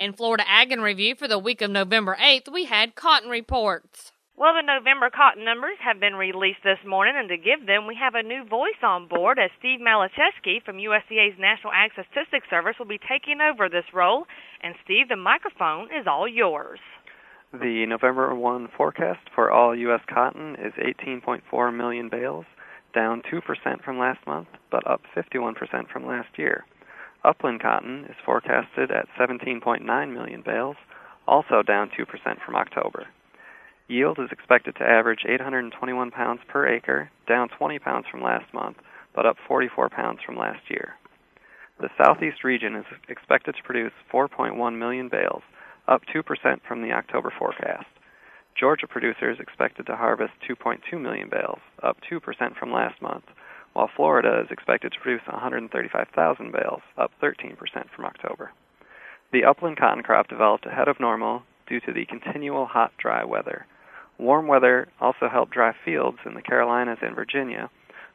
In Florida Ag and Review for the week of November 8th, we had cotton reports. Well, the November cotton numbers have been released this morning, and to give them, we have a new voice on board as Steve Malachewski from USDA's National Ag Statistics Service will be taking over this role. And Steve, the microphone is all yours. The November 1 forecast for all U.S. cotton is 18.4 million bales, down 2% from last month, but up 51% from last year. Upland cotton is forecasted at 17.9 million bales, also down 2% from October. Yield is expected to average 821 pounds per acre, down 20 pounds from last month, but up 44 pounds from last year. The southeast region is expected to produce 4.1 million bales, up 2% from the October forecast. Georgia producers expected to harvest 2.2 million bales, up 2% from last month, while Florida is expected to produce 135,000 bales, up 13% from October. The upland cotton crop developed ahead of normal due to the continual hot, dry weather. Warm weather also helped dry fields in the Carolinas and Virginia,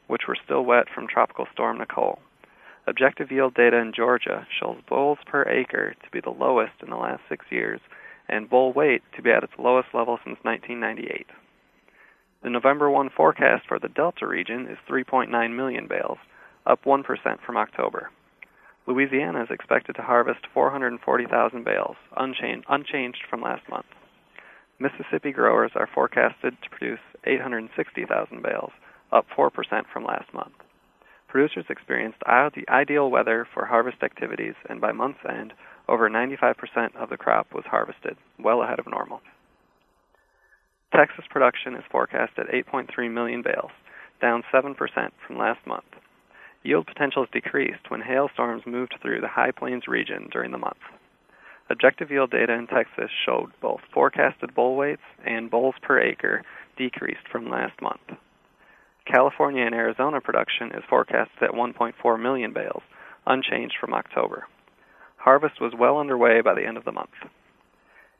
which were still wet from Tropical Storm Nicole. Objective yield data in Georgia shows bolls per acre to be the lowest in the last six years and boll weight to be at its lowest level since 1998. The November 1 forecast for the Delta region is 3.9 million bales, up 1% from October. Louisiana is expected to harvest 440,000 bales, unchanged, unchanged from last month. Mississippi growers are forecasted to produce 860,000 bales, up 4% from last month. Producers experienced ideal weather for harvest activities, and by month's end, over 95% of the crop was harvested, well ahead of normal. Texas production is forecast at 8.3 million bales, down 7% from last month. Yield potential has decreased when hailstorms moved through the High Plains region during the month. Objective yield data in Texas showed both forecasted boll weights and bolls per acre decreased from last month. California and Arizona production is forecasted at 1.4 million bales, unchanged from October. Harvest was well underway by the end of the month.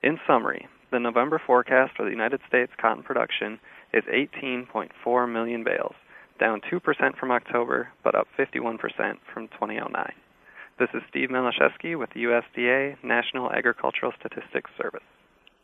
In summary, the November forecast for the United States cotton production is 18.4 million bales, down 2% from October, but up 51% from 2009. This is Steve Malachewski with the USDA National Agricultural Statistics Service.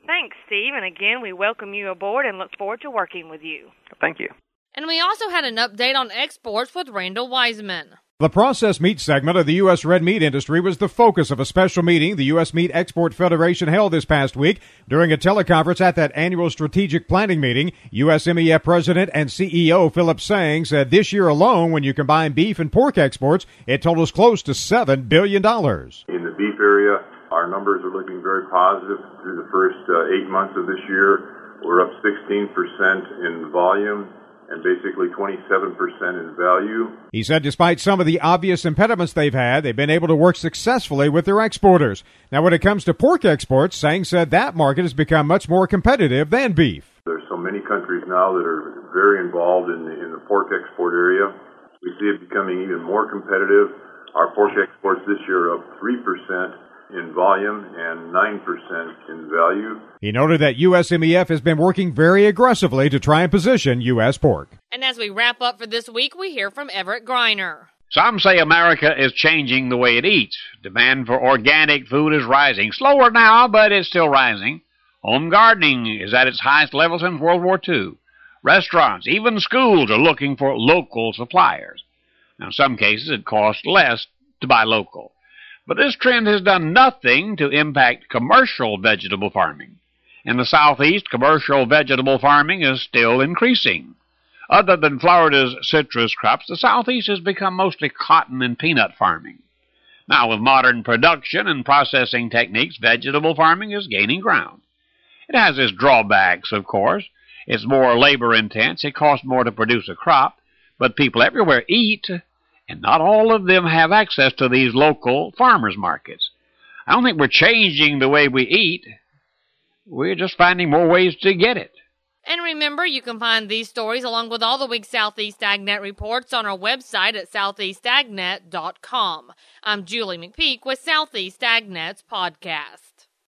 Thanks, Steve, and again, we welcome you aboard and look forward to working with you. Thank you. And we also had an update on exports with Randall Wiseman. The processed meat segment of the U.S. red meat industry was the focus of a special meeting the U.S. Meat Export Federation held this past week. During a teleconference at that annual strategic planning meeting, USMEF President and CEO Philip Seng said this year alone, when you combine beef and pork exports, it totals close to $7 billion. In the beef area, our numbers are looking very positive through the first uh, eight months of this year. We're up 16% in volume and basically 27% in value. He said despite some of the obvious impediments they've had, they've been able to work successfully with their exporters. Now, when it comes to pork exports, Seng said that market has become much more competitive than beef. There's so many countries now that are very involved in the, in the pork export area. We see it becoming even more competitive. Our pork exports this year are up 3% in volume and 9% in value. He noted that USMEF has been working very aggressively to try and position U.S. pork. And as we wrap up for this week, we hear from Everett Griner. Some say America is changing the way it eats. Demand for organic food is rising. Slower now, but it's still rising. Home gardening is at its highest level since World War II. Restaurants, even schools, are looking for local suppliers. Now, in some cases, it costs less to buy local. But this trend has done nothing to impact commercial vegetable farming. In the southeast, commercial vegetable farming is still increasing. Other than Florida's citrus crops, the southeast has become mostly cotton and peanut farming. Now, with modern production and processing techniques, vegetable farming is gaining ground. It has its drawbacks, of course. It's more labor intense, it costs more to produce a crop, but people everywhere eat and not all of them have access to these local farmers markets. I don't think we're changing the way we eat. We're just finding more ways to get it. And remember, you can find these stories along with all the week's Southeast AgNet reports on our website at southeastagnet.com. I'm Julie McPeak with Southeast AgNet's podcast.